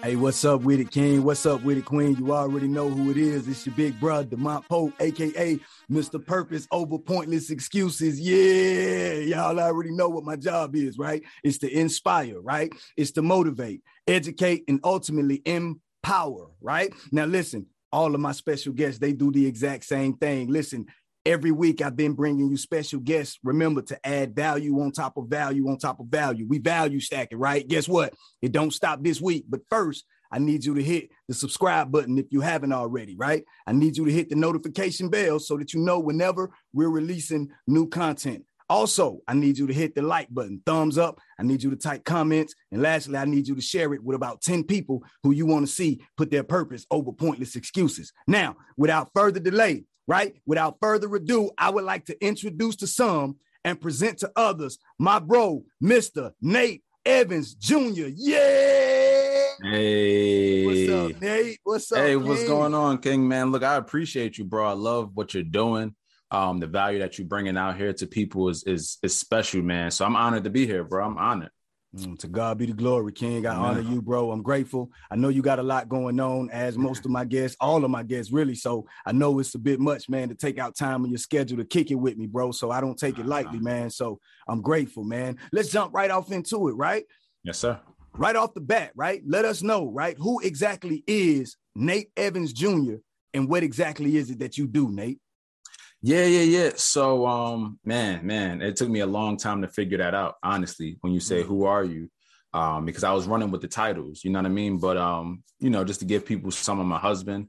Hey, what's up with it, King? What's up with it, Queen? You already know who it is. It's your big brother, Demont Pope, aka Mr. Purpose over pointless excuses. Yeah, y'all already know what my job is, right? It's to inspire, right? It's to motivate, educate, and ultimately empower, right? Now, listen, all of my special guests, they do the exact same thing. Listen, Every week I've been bringing you special guests. Remember to add value on top of value on top of value. We value stack it, right? Guess what? It don't stop this week. But first, I need you to hit the subscribe button if you haven't already, right? I need you to hit the notification bell so that you know whenever we're releasing new content. Also, I need you to hit the like button, thumbs up. I need you to type comments. And lastly, I need you to share it with about 10 people who you want to see put their purpose over pointless excuses. Now, without further delay, right? Without further ado, I would like to introduce to some and present to others my bro, Mr. Nate Evans Jr. Yeah. Hey. What's up, Nate? What's up? Hey, King? what's going on, King Man? Look, I appreciate you, bro. I love what you're doing. Um, the value that you're bringing out here to people is is is special, man. So I'm honored to be here, bro. I'm honored. Mm, to God be the glory, King. I honor you, bro. I'm grateful. I know you got a lot going on, as most of my guests, all of my guests, really. So I know it's a bit much, man, to take out time in your schedule to kick it with me, bro. So I don't take it lightly, man. So I'm grateful, man. Let's jump right off into it, right? Yes, sir. Right off the bat, right? Let us know, right? Who exactly is Nate Evans Jr. and what exactly is it that you do, Nate? Yeah, yeah, yeah. So, um, man, man, it took me a long time to figure that out. Honestly, when you say, mm-hmm. "Who are you?" Um, because I was running with the titles, you know what I mean. But um, you know, just to give people some of my husband,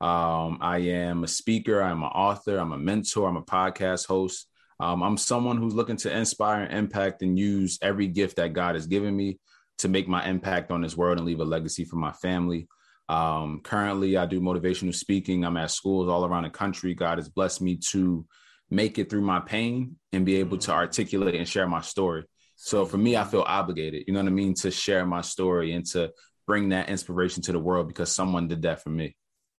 um, I am a speaker, I'm an author, I'm a mentor, I'm a podcast host. Um, I'm someone who's looking to inspire and impact and use every gift that God has given me to make my impact on this world and leave a legacy for my family. Um, currently, I do motivational speaking. I'm at schools all around the country. God has blessed me to make it through my pain and be able to articulate and share my story. So for me, I feel obligated, you know what I mean, to share my story and to bring that inspiration to the world because someone did that for me.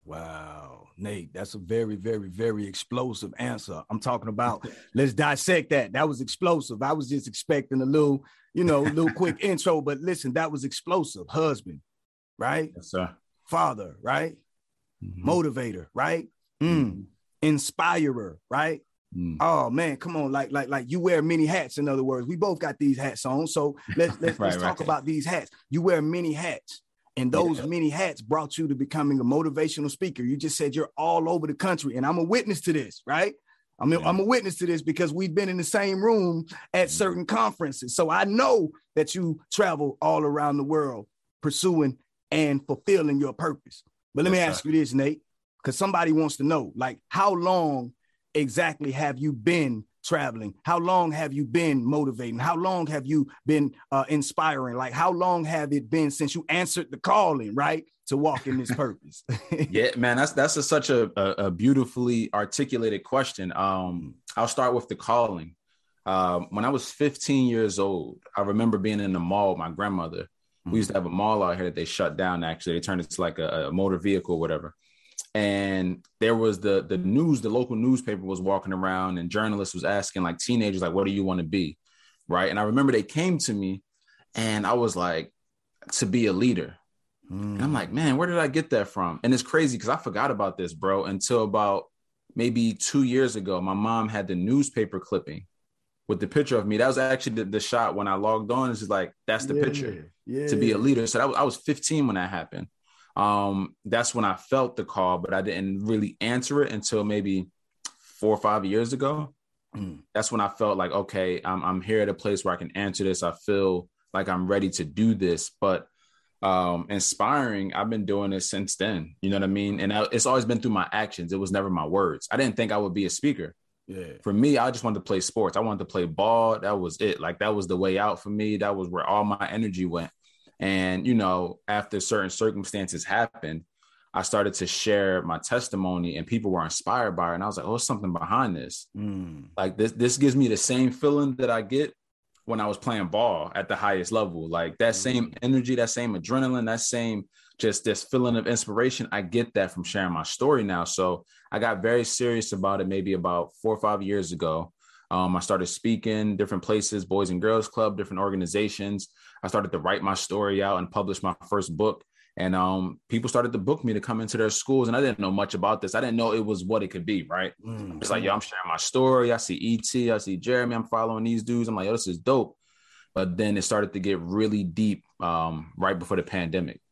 Wow, Nate, that's a very, very, very explosive answer. I'm talking about, let's dissect that. That was explosive. I was just expecting a little, you know, a little quick intro, but listen, that was explosive. Husband, right? Yes, sir father, right? Mm-hmm. Motivator, right? Mm. Mm-hmm. Inspirer, right? Mm. Oh man, come on, like like like you wear many hats. In other words, we both got these hats on, so let's let's, right, let's talk about these hats. You wear many hats, and those yeah. many hats brought you to becoming a motivational speaker. You just said you're all over the country, and I'm a witness to this, right? I'm a, yeah. I'm a witness to this because we've been in the same room at mm. certain conferences, so I know that you travel all around the world pursuing and fulfilling your purpose. But let me ask you this, Nate, because somebody wants to know, like, how long exactly have you been traveling? How long have you been motivating? How long have you been uh, inspiring? Like, how long have it been since you answered the calling, right, to walk in this purpose? yeah, man, that's that's a, such a, a, a, beautifully articulated question. Um, I'll start with the calling. Um, when I was 15 years old, I remember being in the mall with my grandmother, we used to have a mall out here that they shut down. Actually, they turned it to like a, a motor vehicle, or whatever. And there was the the news, the local newspaper was walking around, and journalists was asking like teenagers, like, "What do you want to be?" Right. And I remember they came to me, and I was like, "To be a leader." Mm. And I'm like, man, where did I get that from? And it's crazy because I forgot about this, bro, until about maybe two years ago. My mom had the newspaper clipping with the picture of me. That was actually the, the shot when I logged on. It's just like that's the yeah, picture yeah, to be a leader. So that was, I was 15 when that happened. Um, that's when I felt the call, but I didn't really answer it until maybe four or five years ago. That's when I felt like, okay, I'm I'm here at a place where I can answer this. I feel like I'm ready to do this. But um, inspiring, I've been doing this since then. You know what I mean? And I, it's always been through my actions. It was never my words. I didn't think I would be a speaker. Yeah. For me, I just wanted to play sports. I wanted to play ball. That was it. Like that was the way out for me. That was where all my energy went. And you know, after certain circumstances happened, I started to share my testimony, and people were inspired by it. And I was like, "Oh, something behind this. Mm. Like this, this gives me the same feeling that I get when I was playing ball at the highest level. Like that same mm. energy, that same adrenaline, that same just this feeling of inspiration. I get that from sharing my story now. So I got very serious about it maybe about four or five years ago. Um, I started speaking different places, Boys and Girls Club, different organizations. I started to write my story out and publish my first book. And um, people started to book me to come into their schools, and I didn't know much about this. I didn't know it was what it could be, right? Mm-hmm. It's like, yo, I'm sharing my story. I see ET, I see Jeremy. I'm following these dudes. I'm like, yo, this is dope. But then it started to get really deep um, right before the pandemic.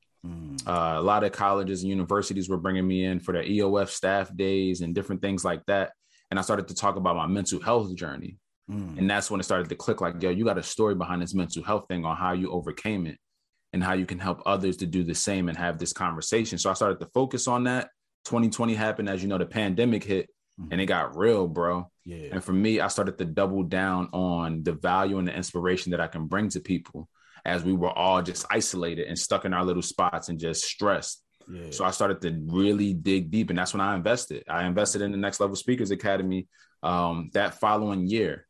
Mm. Uh, a lot of colleges and universities were bringing me in for their EOF staff days and different things like that. And I started to talk about my mental health journey. Mm. And that's when it started to click like, yo, you got a story behind this mental health thing on how you overcame it and how you can help others to do the same and have this conversation. So I started to focus on that. 2020 happened, as you know, the pandemic hit mm-hmm. and it got real, bro. Yeah. And for me, I started to double down on the value and the inspiration that I can bring to people as we were all just isolated and stuck in our little spots and just stressed. Yeah. So I started to really dig deep, and that's when I invested. I invested in the Next Level Speakers Academy um, that following year.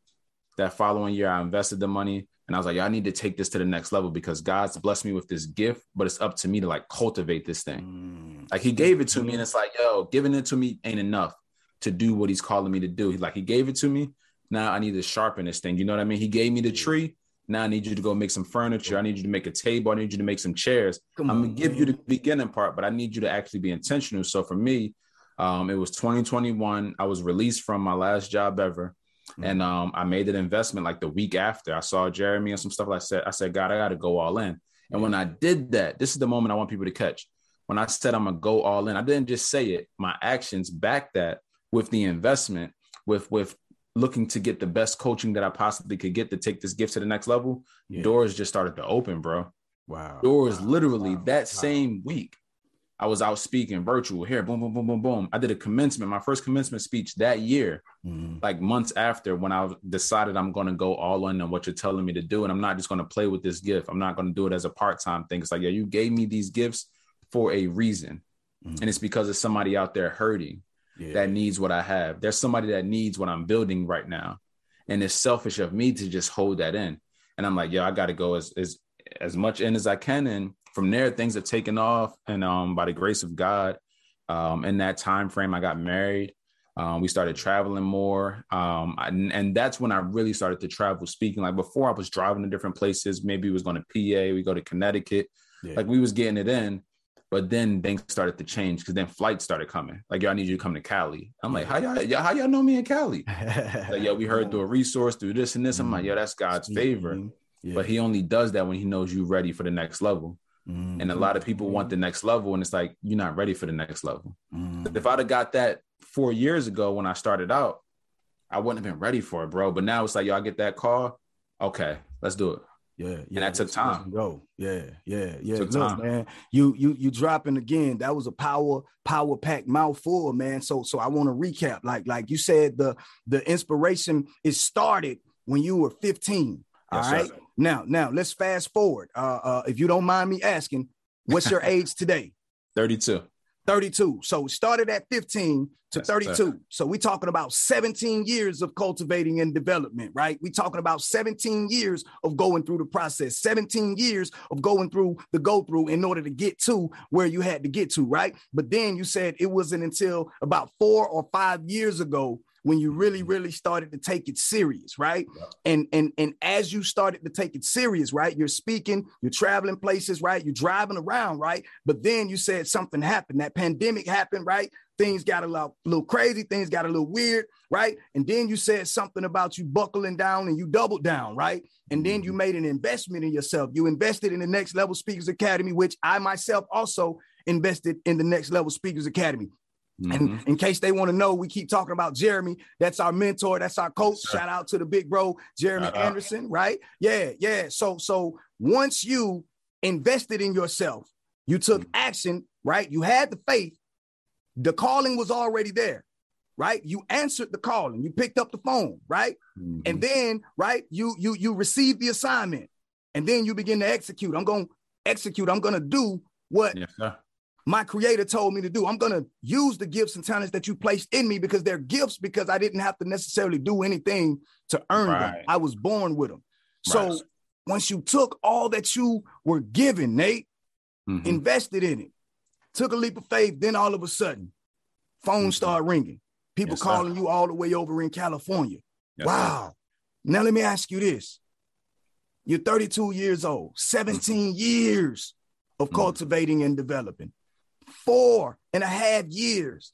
That following year, I invested the money. And I was like, I need to take this to the next level because God's blessed me with this gift, but it's up to me to like cultivate this thing. Mm. Like he gave it to me, and it's like, yo, giving it to me ain't enough to do what he's calling me to do. He's like, he gave it to me. Now I need to sharpen this thing. You know what I mean? He gave me the tree. Now I need you to go make some furniture. I need you to make a table. I need you to make some chairs. I'm gonna give you the beginning part, but I need you to actually be intentional. So for me, um, it was 2021. I was released from my last job ever. Mm-hmm. And um, I made an investment like the week after. I saw Jeremy and some stuff. I said, I said, God, I got to go all in. And when I did that, this is the moment I want people to catch. When I said I'm gonna go all in, I didn't just say it. My actions back that with the investment, with with looking to get the best coaching that I possibly could get to take this gift to the next level. Yeah. Doors just started to open, bro. Wow. Doors wow. literally wow. that wow. same week. I was out speaking virtual here, boom, boom, boom, boom, boom. I did a commencement, my first commencement speech that year, mm-hmm. like months after when I decided I'm going to go all in on what you're telling me to do. And I'm not just going to play with this gift. I'm not going to do it as a part time thing. It's like, yeah, you gave me these gifts for a reason. Mm-hmm. And it's because of somebody out there hurting yeah. that needs what I have. There's somebody that needs what I'm building right now. And it's selfish of me to just hold that in. And I'm like, yo, I got to go as, as, as much in as I can. And from there, things have taken off, and um, by the grace of God, um, in that time frame, I got married. Um, we started traveling more, um, and, and, that's when I really started to travel speaking. Like before, I was driving to different places. Maybe we was going to PA, we go to Connecticut, yeah. like we was getting it in. But then things started to change because then flights started coming. Like, y'all need you to come to Cali. I'm like, how y'all, y'all how y'all know me in Cali? like, yeah, we heard through a resource, through this and this. I'm like, yeah, that's God's favor. Yeah. But he only does that when he knows you're ready for the next level. Mm-hmm. And a lot of people want the next level, and it's like you're not ready for the next level. Mm-hmm. If I'd have got that four years ago when I started out, I wouldn't have been ready for it, bro. But now it's like, y'all get that call. Okay, let's do it. Yeah, yeah. And that took time. Go. Yeah, yeah, yeah. Took Look, time. man. You you you dropping again. That was a power power pack mouthful, man. So so I want to recap. Like like you said, the the inspiration is started when you were 15. Yes, all right. Sir. Now, now let's fast forward. Uh, uh, if you don't mind me asking, what's your age today? 32. 32. So started at 15 to yes, 32. Sir. So we're talking about 17 years of cultivating and development, right? We're talking about 17 years of going through the process, 17 years of going through the go through in order to get to where you had to get to, right? But then you said it wasn't until about four or five years ago when you really really started to take it serious right? Yeah. and and and as you started to take it serious right you're speaking you're traveling places right you're driving around right? But then you said something happened. That pandemic happened right? Things got a little, little crazy things got a little weird right? And then you said something about you buckling down and you doubled down right? And then you mm-hmm. made an investment in yourself. You invested in the next level speakers academy which i myself also invested in the next level speakers academy Mm-hmm. And in case they want to know, we keep talking about Jeremy. That's our mentor. That's our coach. Sure. Shout out to the big bro, Jeremy uh Anderson. Right? Yeah, yeah. So, so once you invested in yourself, you took mm-hmm. action. Right? You had the faith. The calling was already there. Right? You answered the calling. You picked up the phone. Right? Mm-hmm. And then, right? You you you received the assignment, and then you begin to execute. I'm going to execute. I'm going to do what yes, my creator told me to do. I'm going to use the gifts and talents that you placed in me because they're gifts because I didn't have to necessarily do anything to earn right. them. I was born with them. So once you took all that you were given, Nate, mm-hmm. invested in it, took a leap of faith, then all of a sudden, phones mm-hmm. start ringing. People yes, calling sir. you all the way over in California. Yes, wow. Sir. Now let me ask you this. You're 32 years old, 17 years of mm. cultivating and developing. Four and a half years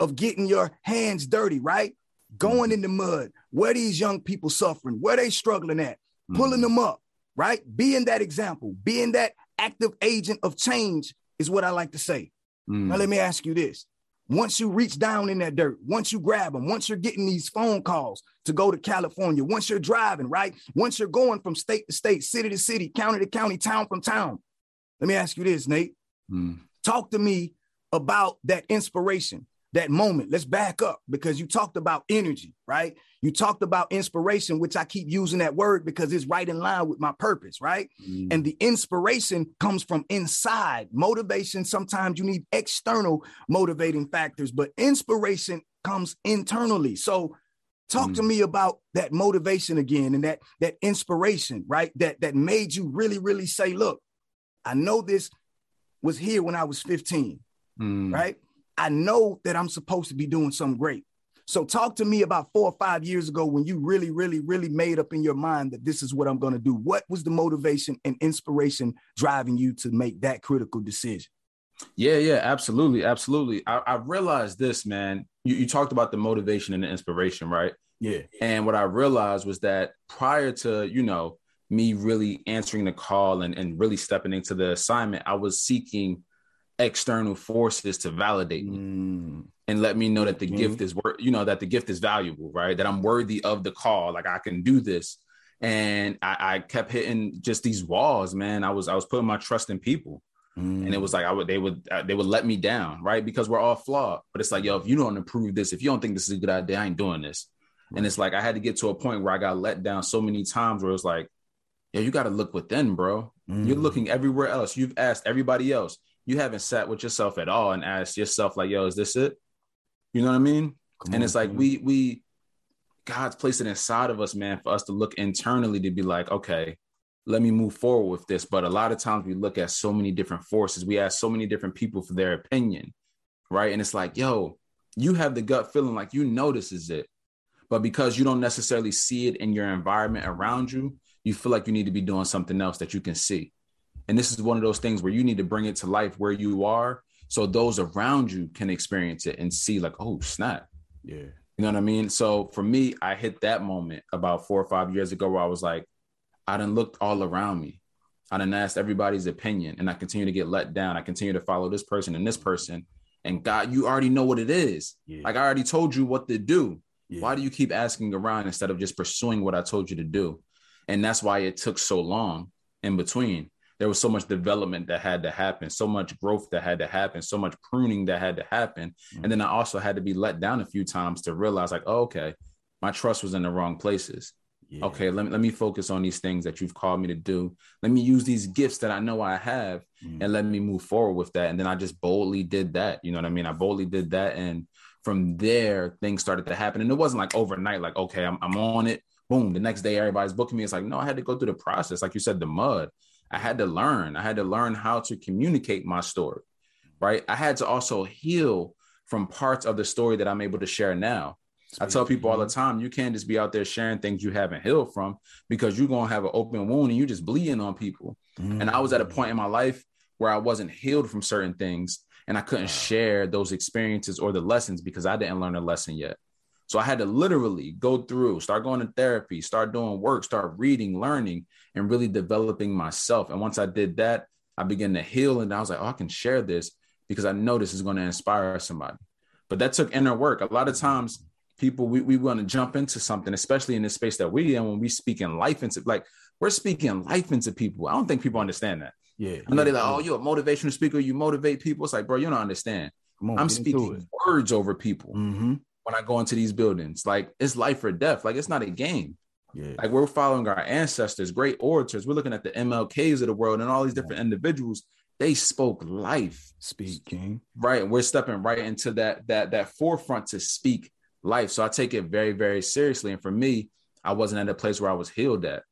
of getting your hands dirty, right? Going mm. in the mud, where these young people suffering, where they struggling at, mm. pulling them up, right? Being that example, being that active agent of change is what I like to say. Mm. Now, let me ask you this. Once you reach down in that dirt, once you grab them, once you're getting these phone calls to go to California, once you're driving, right? Once you're going from state to state, city to city, county to county, town from town. Let me ask you this, Nate. Mm. Talk to me about that inspiration that moment. Let's back up because you talked about energy, right? You talked about inspiration, which I keep using that word because it's right in line with my purpose, right? Mm. And the inspiration comes from inside. Motivation, sometimes you need external motivating factors, but inspiration comes internally. So talk mm. to me about that motivation again and that that inspiration, right? That that made you really really say, look, I know this was here when I was 15, mm. right? I know that I'm supposed to be doing something great. So talk to me about four or five years ago when you really, really, really made up in your mind that this is what I'm going to do. What was the motivation and inspiration driving you to make that critical decision? Yeah, yeah, absolutely, absolutely. I, I realized this, man. You, you talked about the motivation and the inspiration, right? Yeah. And what I realized was that prior to, you know, me really answering the call and, and really stepping into the assignment, I was seeking external forces to validate me mm. and let me know that the mm-hmm. gift is worth you know that the gift is valuable right that i'm worthy of the call like i can do this and I, I kept hitting just these walls man i was i was putting my trust in people mm. and it was like i would they would uh, they would let me down right because we're all flawed but it's like yo if you don't approve this if you don't think this is a good idea i ain't doing this right. and it's like i had to get to a point where i got let down so many times where it was like yeah you got to look within bro mm. you're looking everywhere else you've asked everybody else you haven't sat with yourself at all and asked yourself like, yo, is this it? You know what I mean? Come and on, it's like man. we we God's placed it inside of us, man, for us to look internally to be like, okay, let me move forward with this. But a lot of times we look at so many different forces. We ask so many different people for their opinion, right? And it's like, yo, you have the gut feeling like you know this is it. But because you don't necessarily see it in your environment around you, you feel like you need to be doing something else that you can see. And this is one of those things where you need to bring it to life where you are so those around you can experience it and see, like, oh, snap. Yeah. You know what I mean? So for me, I hit that moment about four or five years ago where I was like, I done looked all around me. I done asked everybody's opinion and I continue to get let down. I continue to follow this person and this person. And God, you already know what it is. Yeah. Like I already told you what to do. Yeah. Why do you keep asking around instead of just pursuing what I told you to do? And that's why it took so long in between there was so much development that had to happen, so much growth that had to happen, so much pruning that had to happen. Mm-hmm. And then I also had to be let down a few times to realize, like, oh, okay, my trust was in the wrong places. Yeah. Okay, let me, let me focus on these things that you've called me to do. Let me use these gifts that I know I have mm-hmm. and let me move forward with that. And then I just boldly did that. You know what I mean? I boldly did that. And from there, things started to happen. And it wasn't like overnight, like, okay, I'm, I'm on it. Boom. The next day, everybody's booking me. It's like, no, I had to go through the process. Like you said, the mud. I had to learn. I had to learn how to communicate my story, right? I had to also heal from parts of the story that I'm able to share now. Sweet. I tell people all the time, you can't just be out there sharing things you haven't healed from because you're gonna have an open wound and you're just bleeding on people. Mm-hmm. And I was at a point in my life where I wasn't healed from certain things and I couldn't wow. share those experiences or the lessons because I didn't learn a lesson yet. So I had to literally go through, start going to therapy, start doing work, start reading, learning, and really developing myself. And once I did that, I began to heal. And I was like, oh, I can share this because I know this is going to inspire somebody. But that took inner work. A lot of times, people, we, we want to jump into something, especially in this space that we in when we speak in life into like we're speaking life into people. I don't think people understand that. Yeah. I know yeah, they're like, oh, you're a motivational speaker, you motivate people. It's like, bro, you don't understand. On, I'm speaking words over people. Mm-hmm when I go into these buildings. Like it's life or death. Like it's not a game. Yeah. Like we're following our ancestors, great orators. We're looking at the MLKs of the world and all these different individuals. They spoke life. Speaking. Right. We're stepping right into that that that forefront to speak life. So I take it very, very seriously. And for me, I wasn't at a place where I was healed at.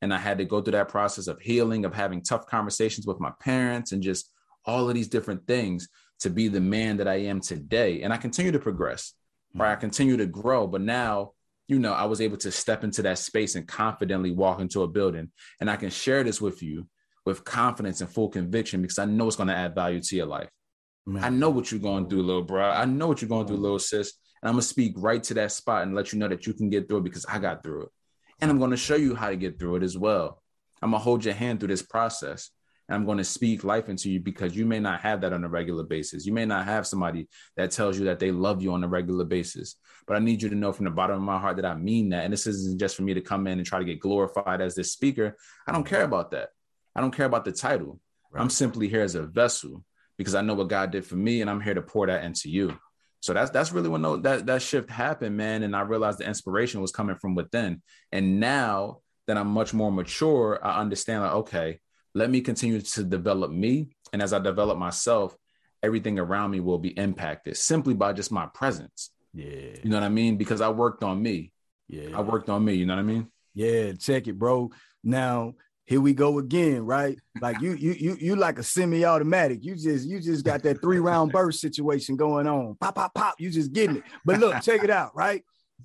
And I had to go through that process of healing, of having tough conversations with my parents and just all of these different things to be the man that I am today. And I continue to progress right? I continue to grow, but now, you know, I was able to step into that space and confidently walk into a building. And I can share this with you with confidence and full conviction because I know it's going to add value to your life. Man. I know what you're going through, little bro. I know what you're going through, little sis. And I'm gonna speak right to that spot and let you know that you can get through it because I got through it. And I'm gonna show you how to get through it as well. I'm gonna hold your hand through this process. And I'm going to speak life into you because you may not have that on a regular basis. You may not have somebody that tells you that they love you on a regular basis. But I need you to know from the bottom of my heart that I mean that. And this isn't just for me to come in and try to get glorified as this speaker. I don't care about that. I don't care about the title. Right. I'm simply here as a vessel because I know what God did for me and I'm here to pour that into you. So that's that's really when that that shift happened, man. And I realized the inspiration was coming from within. And now that I'm much more mature, I understand like, okay, let me continue to develop me. And as I develop myself, everything around me will be impacted simply by just my presence. Yeah. You know what I mean? Because I worked on me. Yeah. I worked on me. You know what I mean? Yeah, check it, bro. Now here we go again, right? Like you, you, you, you like a semi-automatic. You just, you just got that three-round burst situation going on. Pop, pop, pop. You just getting it. But look, check it out, right?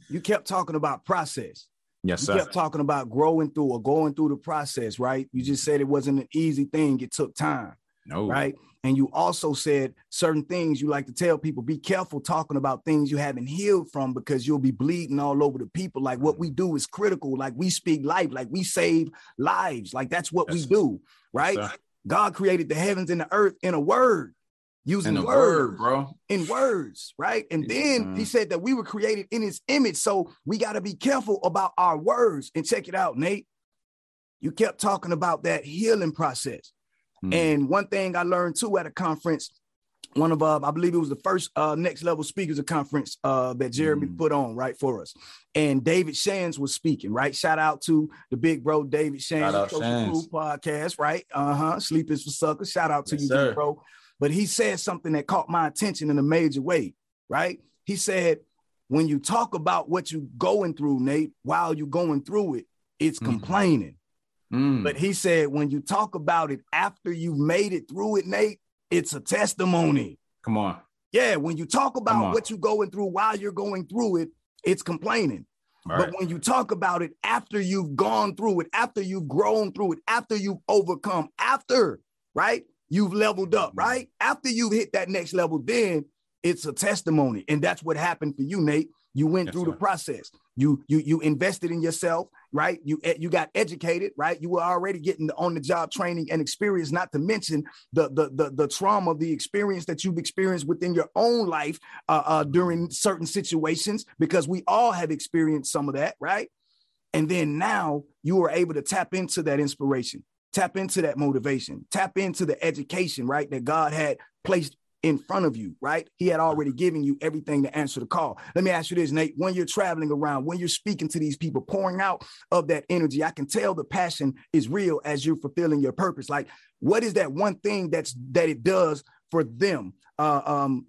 You kept talking about process. Yes, you sir. kept talking about growing through or going through the process, right? You just said it wasn't an easy thing. It took time. No. Right. And you also said certain things you like to tell people be careful talking about things you haven't healed from because you'll be bleeding all over the people. Like what we do is critical. Like we speak life, like we save lives. Like that's what yes. we do. Right. Yes, God created the heavens and the earth in a word using the words, word, bro. In words, right? And then he said that we were created in his image. So we got to be careful about our words. And check it out, Nate. You kept talking about that healing process. Mm. And one thing I learned too at a conference, one of uh, I believe it was the first uh, next level speakers of conference uh, that Jeremy mm. put on right for us. And David Shands was speaking, right? Shout out to the big bro David Shands, podcast, right? Uh-huh. Sleep is for suckers. Shout out to yes, you, bro. But he said something that caught my attention in a major way, right? He said, when you talk about what you're going through, Nate, while you're going through it, it's mm. complaining. Mm. But he said, when you talk about it after you've made it through it, Nate, it's a testimony. Come on. Yeah, when you talk about what you're going through while you're going through it, it's complaining. But when you talk about it after you've gone through it, after you've grown through it, after you've overcome, after, right? You've leveled up, mm-hmm. right? After you've hit that next level, then it's a testimony. And that's what happened for you, Nate. You went through the process. You you you invested in yourself, right? You you got educated, right? You were already getting the on the job training and experience. Not to mention the the the, the trauma, the experience that you've experienced within your own life uh, uh, during certain situations, because we all have experienced some of that, right? And then now you were able to tap into that inspiration, tap into that motivation, tap into the education, right? That God had placed in front of you, right? He had already given you everything to answer the call. Let me ask you this, Nate. When you're traveling around, when you're speaking to these people, pouring out of that energy, I can tell the passion is real as you're fulfilling your purpose. Like, what is that one thing that's that it does for them? Uh, um,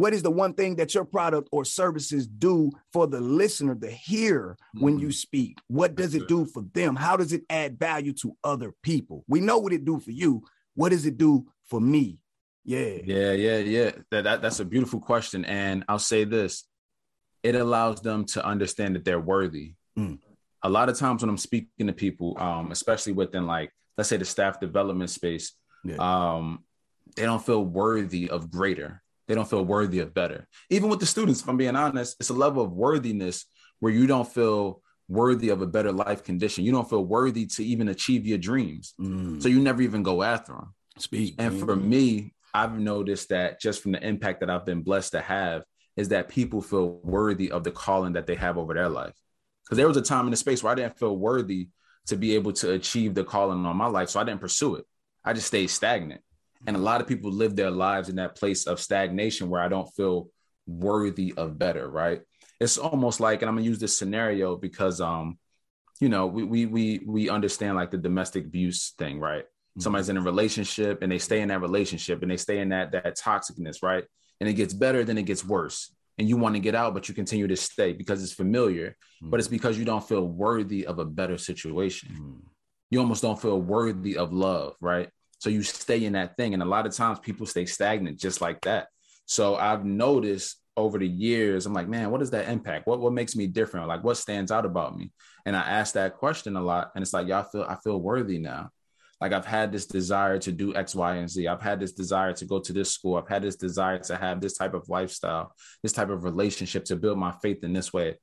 what is the one thing that your product or services do for the listener, the hearer, mm-hmm. when you mm-hmm. speak? What does it do for them? How does it add value to other people? We know what it do for you. What does it do for me? Yeah. Yeah, yeah, yeah. That, that that's a beautiful question. And I'll say this: it allows them to understand that they're worthy. Mm. A lot of times when I'm speaking to people, um, especially within like let's say the staff development space, yeah. um, they don't feel worthy of greater. They don't feel worthy of better. Even with the students, if I'm being honest, it's a level of worthiness where you don't feel worthy of a better life condition. You don't feel worthy to even achieve your dreams. Mm. So you never even go after them. Speak. And man. for me, I've noticed that just from the impact that I've been blessed to have is that people feel worthy of the calling that they have over their life. Because there was a time in the space where I didn't feel worthy to be able to achieve the calling on my life. So I didn't pursue it. I just stayed stagnant. And a lot of people live their lives in that place of stagnation where I don't feel worthy of better, right? It's almost like, and I'm gonna use this scenario because um, you know, we we we we understand like the domestic abuse thing, right? Mm-hmm. somebody's in a relationship and they stay in that relationship and they stay in that that toxicness right and it gets better then it gets worse and you want to get out but you continue to stay because it's familiar mm-hmm. but it's because you don't feel worthy of a better situation mm-hmm. you almost don't feel worthy of love right so you stay in that thing and a lot of times people stay stagnant just like that so i've noticed over the years i'm like man what is that impact what what makes me different like what stands out about me and i ask that question a lot and it's like y'all feel i feel worthy now Like I've had this desire to do X, Y, and Z. I've had this desire to go to this school. I've had this desire to have this type of lifestyle, this type of relationship to build my faith in this way.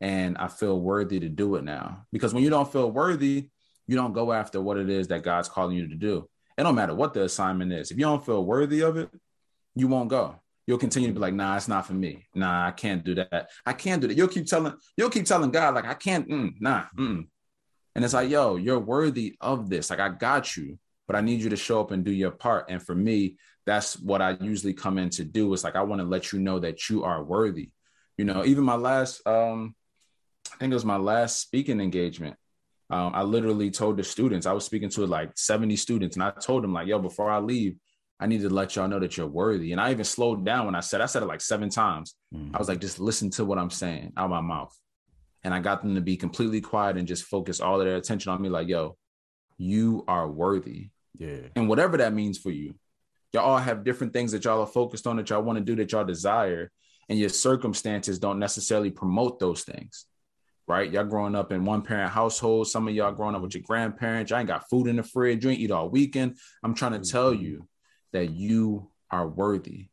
And I feel worthy to do it now. Because when you don't feel worthy, you don't go after what it is that God's calling you to do. It don't matter what the assignment is. If you don't feel worthy of it, you won't go. You'll continue to be like, nah, it's not for me. Nah, I can't do that. I can't do that. You'll keep telling, you'll keep telling God, like, I can't, mm, nah, mm. And it's like, yo, you're worthy of this. Like, I got you, but I need you to show up and do your part. And for me, that's what I usually come in to do. It's like, I want to let you know that you are worthy. You know, even my last, um, I think it was my last speaking engagement. Um, I literally told the students, I was speaking to like 70 students, and I told them, like, yo, before I leave, I need to let y'all know that you're worthy. And I even slowed down when I said, I said it like seven times. Mm. I was like, just listen to what I'm saying out of my mouth and I got them to be completely quiet and just focus all of their attention on me, like, yo, you are worthy. Yeah. And whatever that means for you, y'all all have different things that y'all are focused on that y'all want to do that y'all desire. And your circumstances don't necessarily promote those things. Right. Y'all growing up in one parent household. Some of y'all growing up with your grandparents. Y'all ain't got food in the fridge. You ain't eat all weekend. I'm trying to tell mm-hmm. you that you are worthy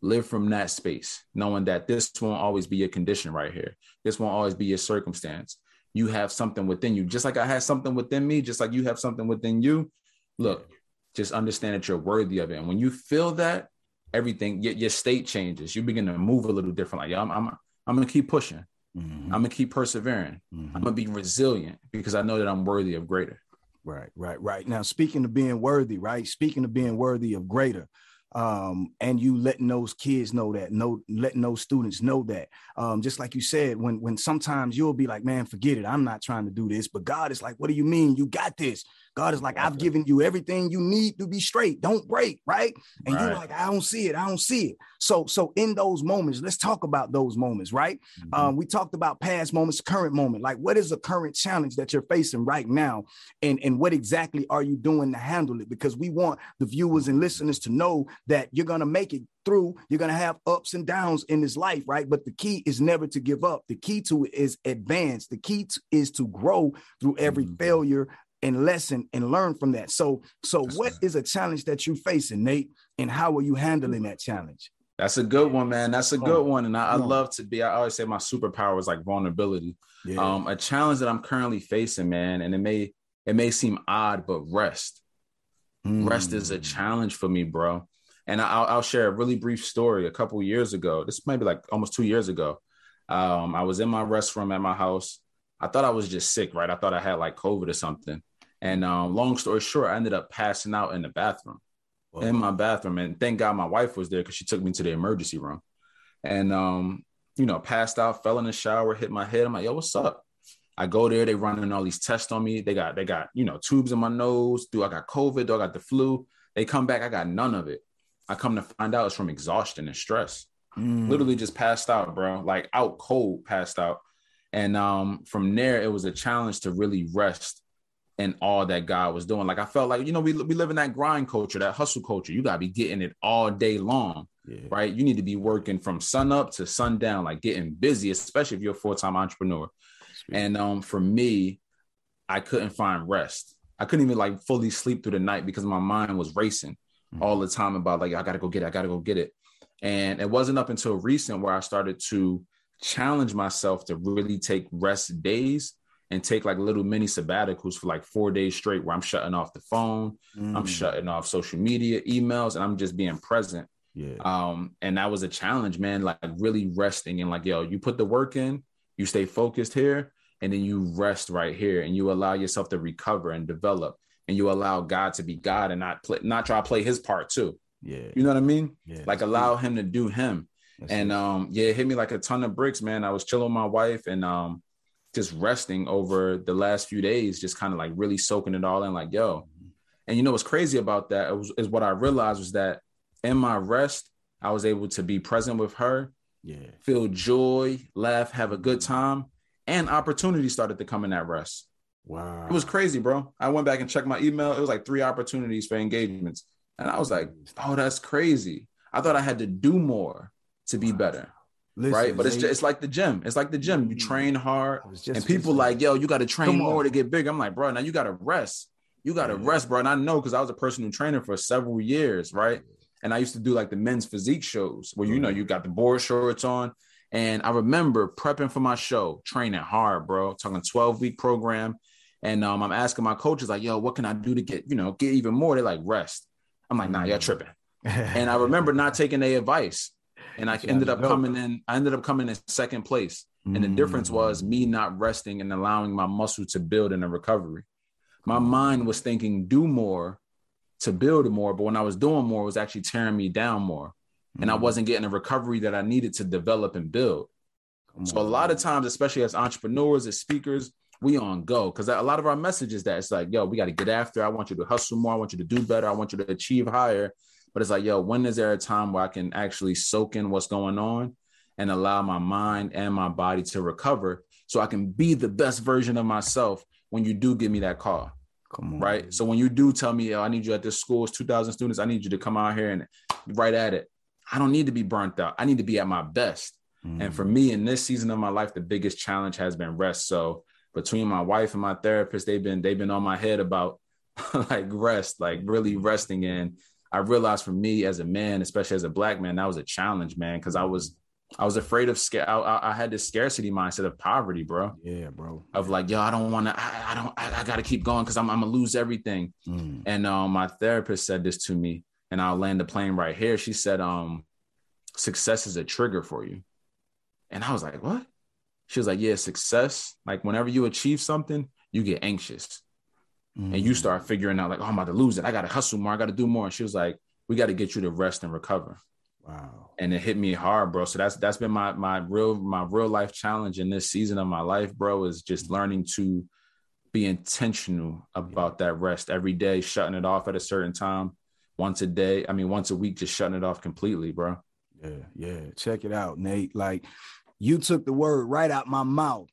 live from that space, knowing that this won't always be your condition right here. This won't always be your circumstance. You have something within you, just like I had something within me, just like you have something within you. Look, just understand that you're worthy of it. And when you feel that, everything, your, your state changes. You begin to move a little different. Like, yeah, I'm, I'm, I'm gonna keep pushing. Mm-hmm. I'm gonna keep persevering. Mm-hmm. I'm gonna be resilient because I know that I'm worthy of greater. Right, right, right. Now, speaking of being worthy, right? Speaking of being worthy of greater, um, and you letting those kids know that, no, letting those students know that. Um, just like you said, when when sometimes you'll be like, man, forget it, I'm not trying to do this, but God is like, what do you mean? You got this. God is like, I've given you everything you need to be straight. Don't break, right? And right. you're like, I don't see it. I don't see it. So, so in those moments, let's talk about those moments, right? Mm-hmm. Um, we talked about past moments, current moment. Like, what is a current challenge that you're facing right now, and and what exactly are you doing to handle it? Because we want the viewers and listeners to know that you're gonna make it through. You're going to have ups and downs in this life, right? But the key is never to give up. The key to it is advance. The key to, is to grow through every mm-hmm. failure and lesson and learn from that. So, so That's what right. is a challenge that you're facing, Nate, and how are you handling that challenge? That's a good one, man. That's a good one. And I, I, love to be, I always say my superpower is like vulnerability. Yeah. Um, a challenge that I'm currently facing, man, and it may it may seem odd, but rest. Mm. Rest is a mm. challenge for me, bro. And I'll, I'll share a really brief story. A couple years ago, this might be like almost two years ago. Um, I was in my rest room at my house. I thought I was just sick, right? I thought I had like COVID or something. And um, long story short, I ended up passing out in the bathroom, in my bathroom. And thank God my wife was there because she took me to the emergency room. And, um, you know, passed out, fell in the shower, hit my head. I'm like, yo, what's up? I go there, they running all these tests on me. They got, they got, you know, tubes in my nose. Do I got COVID? Do I got the flu? They come back, I got none of it. I come to find out it's from exhaustion and stress. Mm. Literally just passed out, bro. Like out cold, passed out. And um, from there, it was a challenge to really rest and all that God was doing. Like I felt like, you know, we, we live in that grind culture, that hustle culture. You gotta be getting it all day long, yeah. right? You need to be working from sun up to sundown, like getting busy, especially if you're a full-time entrepreneur. Sweet. And um, for me, I couldn't find rest. I couldn't even like fully sleep through the night because my mind was racing mm-hmm. all the time about like, I gotta go get it, I gotta go get it. And it wasn't up until recent where I started to challenge myself to really take rest days and take like little mini sabbaticals for like four days straight where I'm shutting off the phone, mm. I'm shutting off social media, emails, and I'm just being present. Yeah. Um, and that was a challenge, man. Like really resting and like, yo, you put the work in, you stay focused here, and then you rest right here and you allow yourself to recover and develop and you allow God to be God and not play not try to play his part too. Yeah. You know what I mean? Yeah. Like allow him to do him. That's and um, yeah, it hit me like a ton of bricks, man. I was chilling with my wife and um just resting over the last few days, just kind of like really soaking it all in, like, yo. Mm-hmm. And you know what's crazy about that was, is what I realized was that in my rest, I was able to be present with her, yeah, feel joy, laugh, have a good mm-hmm. time, and opportunities started to come in that rest. Wow. It was crazy, bro. I went back and checked my email. It was like three opportunities for engagements. And I was like, oh, that's crazy. I thought I had to do more to be better. Listen, right, but it's just, it's like the gym. It's like the gym. You mm-hmm. train hard, and people like, yo, you got to train more to get bigger. I'm like, bro, now you got to rest. You got to rest, bro. And I know because I was a personal trainer for several years, right? And I used to do like the men's physique shows where you know you got the board shorts on. And I remember prepping for my show, training hard, bro. Talking 12 week program. And um, I'm asking my coaches, like, yo, what can I do to get, you know, get even more? They're like, rest. I'm like, nah, you're tripping. and I remember not taking their advice. And I ended up coming in, I ended up coming in second place. And the difference was mm. me not resting and allowing my muscle to build in a recovery. My mind was thinking, do more to build more. But when I was doing more, it was actually tearing me down more. And I mm. wasn't getting a recovery that I needed to develop and build. So a lot of times, especially as entrepreneurs, as speakers, we on go because a lot of our messages that it's like, yo, we got to get after. I want you to hustle more. I want you to do better. I want you to achieve higher. But it's like, yo, when is there a time where I can actually soak in what's going on and allow my mind and my body to recover so I can be the best version of myself when you do give me that call? Come on. Right. So when you do tell me, yo, I need you at this school, it's 2,000 students, I need you to come out here and right at it. I don't need to be burnt out. I need to be at my best. Mm. And for me in this season of my life, the biggest challenge has been rest. So between my wife and my therapist, they've been they've been on my head about like rest, like really resting. And I realized for me as a man, especially as a black man, that was a challenge, man, because I was I was afraid of scare. I, I, had this scarcity mindset of poverty, bro. Yeah, bro. Of like, yo, I don't want to. I, I, don't. I, I got to keep going because I'm, I'm gonna lose everything. Mm. And um, my therapist said this to me, and I'll land the plane right here. She said, um, success is a trigger for you, and I was like, what? She was like, yeah, success. Like whenever you achieve something, you get anxious, mm. and you start figuring out like, oh, I'm about to lose it. I got to hustle more. I got to do more. And she was like, we got to get you to rest and recover. Wow. And it hit me hard, bro. So that's that's been my my real my real life challenge in this season of my life, bro, is just learning to be intentional about that rest every day, shutting it off at a certain time, once a day. I mean, once a week, just shutting it off completely, bro. Yeah, yeah. Check it out, Nate. Like you took the word right out my mouth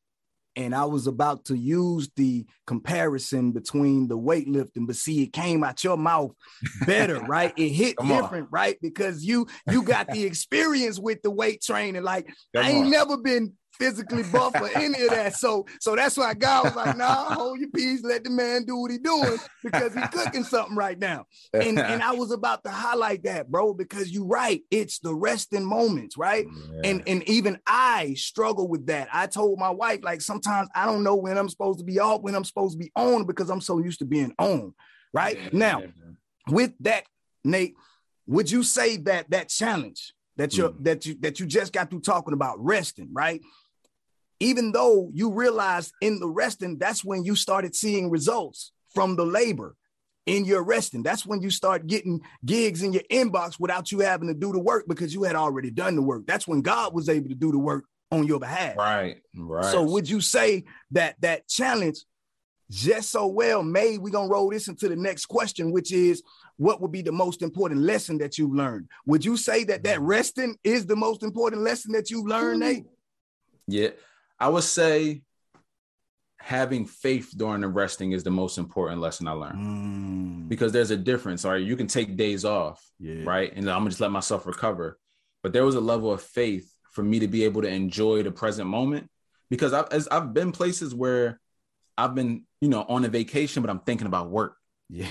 and I was about to use the comparison between the weightlifting, but see, it came out your mouth better, right? It hit different, on. right? Because you you got the experience with the weight training. Like Come I ain't on. never been physically buff or any of that. So so that's why God was like, nah, hold your peace, let the man do what he doing because he's cooking something right now. And and I was about to highlight that, bro, because you're right. It's the resting moments, right? Yeah. And and even I struggle with that. I told my wife, like sometimes I don't know when I'm supposed to be off, when I'm supposed to be on because I'm so used to being on. Right yeah, now, yeah, with that, Nate, would you say that that challenge that you mm. that you that you just got through talking about resting, right? Even though you realized in the resting, that's when you started seeing results from the labor in your resting. That's when you start getting gigs in your inbox without you having to do the work because you had already done the work. That's when God was able to do the work on your behalf. Right. Right. So would you say that that challenge just so well made? We're gonna roll this into the next question, which is what would be the most important lesson that you've learned? Would you say that that mm. resting is the most important lesson that you've learned, Nate? Yeah, I would say having faith during the resting is the most important lesson I learned mm. because there's a difference. All right, you can take days off, yeah. right, and I'm gonna just let myself recover. But there was a level of faith for me to be able to enjoy the present moment because I've as I've been places where I've been, you know, on a vacation, but I'm thinking about work. Yeah.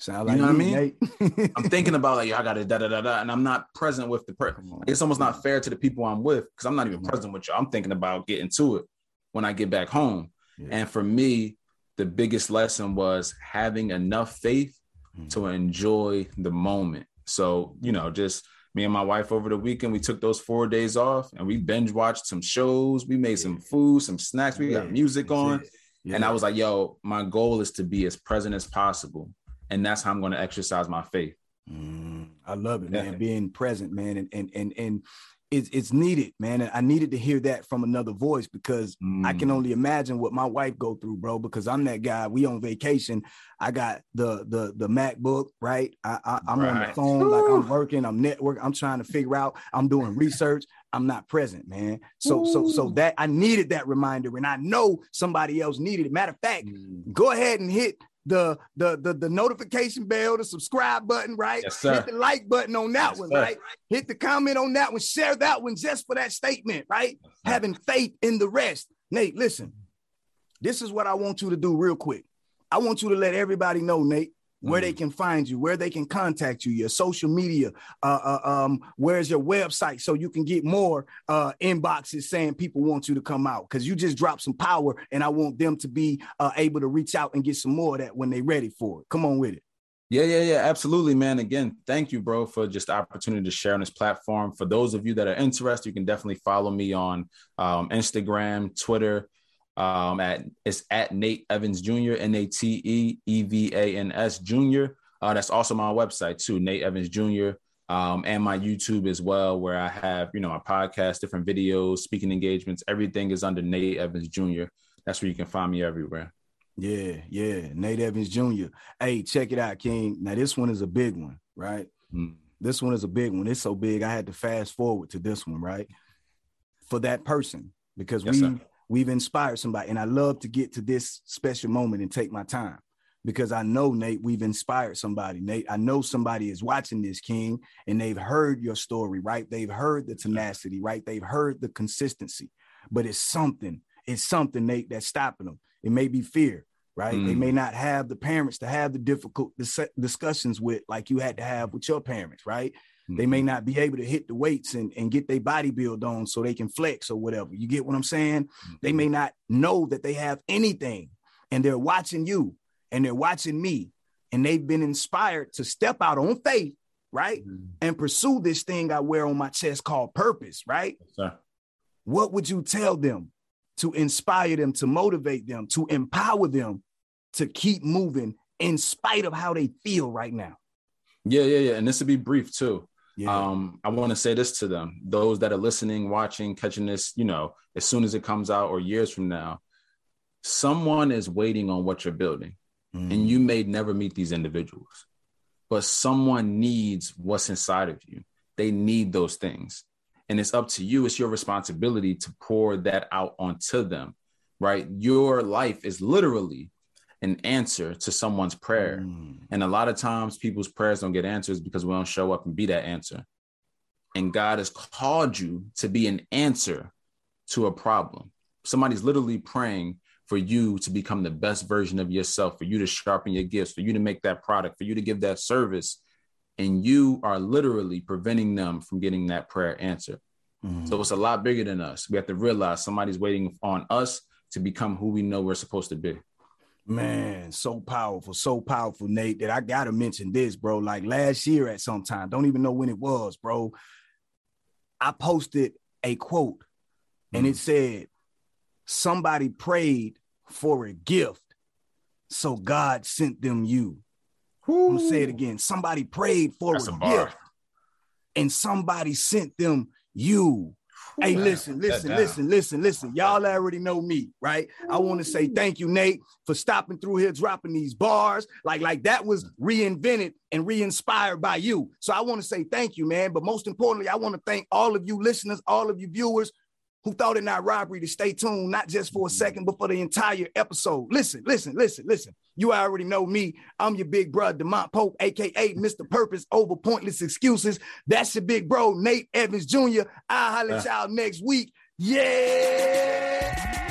Sound like you know me, what I mean? I'm thinking about like, I got to da da da da, and I'm not present with the person. It's almost not fair to the people I'm with because I'm not even present with you. I'm thinking about getting to it when I get back home. Yeah. And for me, the biggest lesson was having enough faith mm-hmm. to enjoy the moment. So, you know, just me and my wife over the weekend, we took those four days off and we binge watched some shows. We made yeah. some food, some snacks. We yeah. got music on. And I was like, yo, my goal is to be as present as possible and that's how I'm going to exercise my faith. Mm, I love it, man. Being present, man, and and and and it's it's needed, man. And I needed to hear that from another voice because mm. I can mm. only imagine what my wife go through, bro. Because I'm that guy. We on vacation. I got the the the MacBook, right? I, I am right. on the phone, Ooh. like I'm working. I'm network. I'm trying to figure out. I'm doing research. I'm not present, man. So Ooh. so so that I needed that reminder, and I know somebody else needed it. Matter of fact, mm. go ahead and hit the the the, the notification bell, the subscribe button, right? Yes. Hit the like button on that yes, one, sir. right? Hit the comment on that one, share that one just for that statement, right? Yes, Having faith in the rest. Nate, listen, this is what I want you to do real quick. I want you to let everybody know, Nate, where they can find you, where they can contact you, your social media, uh, uh, um, where's your website, so you can get more uh, inboxes saying people want you to come out because you just dropped some power, and I want them to be uh, able to reach out and get some more of that when they're ready for it. Come on with it. Yeah, yeah, yeah, absolutely, man. Again, thank you, bro, for just the opportunity to share on this platform. For those of you that are interested, you can definitely follow me on um, Instagram, Twitter. Um, at it's at Nate Evans Jr. N A T E E V A N S Jr. Uh, that's also my website too, Nate Evans Jr. Um, and my YouTube as well, where I have you know my podcast, different videos, speaking engagements. Everything is under Nate Evans Jr. That's where you can find me everywhere. Yeah, yeah. Nate Evans Jr. Hey, check it out, King. Now this one is a big one, right? Mm. This one is a big one. It's so big I had to fast forward to this one, right? For that person, because yes, we sir. We've inspired somebody, and I love to get to this special moment and take my time because I know Nate, we've inspired somebody. Nate, I know somebody is watching this, King, and they've heard your story, right? They've heard the tenacity, right? They've heard the consistency, but it's something. It's something, Nate, that's stopping them. It may be fear right? Mm. They may not have the parents to have the difficult dis- discussions with, like you had to have with your parents, right? They may mm-hmm. not be able to hit the weights and, and get their body build on so they can flex or whatever. You get what I'm saying? They may mm-hmm. not know that they have anything and they're watching you and they're watching me and they've been inspired to step out on faith, right? Mm. And pursue this thing I wear on my chest called purpose, right? Yes, what would you tell them to inspire them, to motivate them, to empower them to keep moving in spite of how they feel right now. Yeah, yeah, yeah. And this will be brief too. Yeah. Um, I want to say this to them, those that are listening, watching, catching this, you know, as soon as it comes out or years from now, someone is waiting on what you're building. Mm. And you may never meet these individuals, but someone needs what's inside of you. They need those things. And it's up to you, it's your responsibility to pour that out onto them, right? Your life is literally an answer to someone's prayer. Mm. And a lot of times people's prayers don't get answers because we don't show up and be that answer. And God has called you to be an answer to a problem. Somebody's literally praying for you to become the best version of yourself, for you to sharpen your gifts, for you to make that product, for you to give that service. And you are literally preventing them from getting that prayer answered. Mm. So it's a lot bigger than us. We have to realize somebody's waiting on us to become who we know we're supposed to be. Man, so powerful, so powerful, Nate, that I gotta mention this, bro. Like last year at some time, don't even know when it was, bro. I posted a quote mm. and it mm. said, Somebody prayed for a gift, so God sent them you. Ooh. I'm gonna say it again. Somebody prayed for That's a, a gift, and somebody sent them you. Hey, listen, listen, listen, listen, listen. Y'all already know me, right? I want to say thank you, Nate, for stopping through here, dropping these bars. Like, like that was reinvented and re-inspired by you. So I want to say thank you, man. But most importantly, I want to thank all of you listeners, all of you viewers who thought it not robbery to stay tuned, not just for a mm-hmm. second, but for the entire episode. Listen, listen, listen, listen. You already know me. I'm your big brother, Demont Pope, aka Mr. Purpose over pointless excuses. That's your big bro, Nate Evans Jr. I'll holler at ah. y'all next week. Yeah.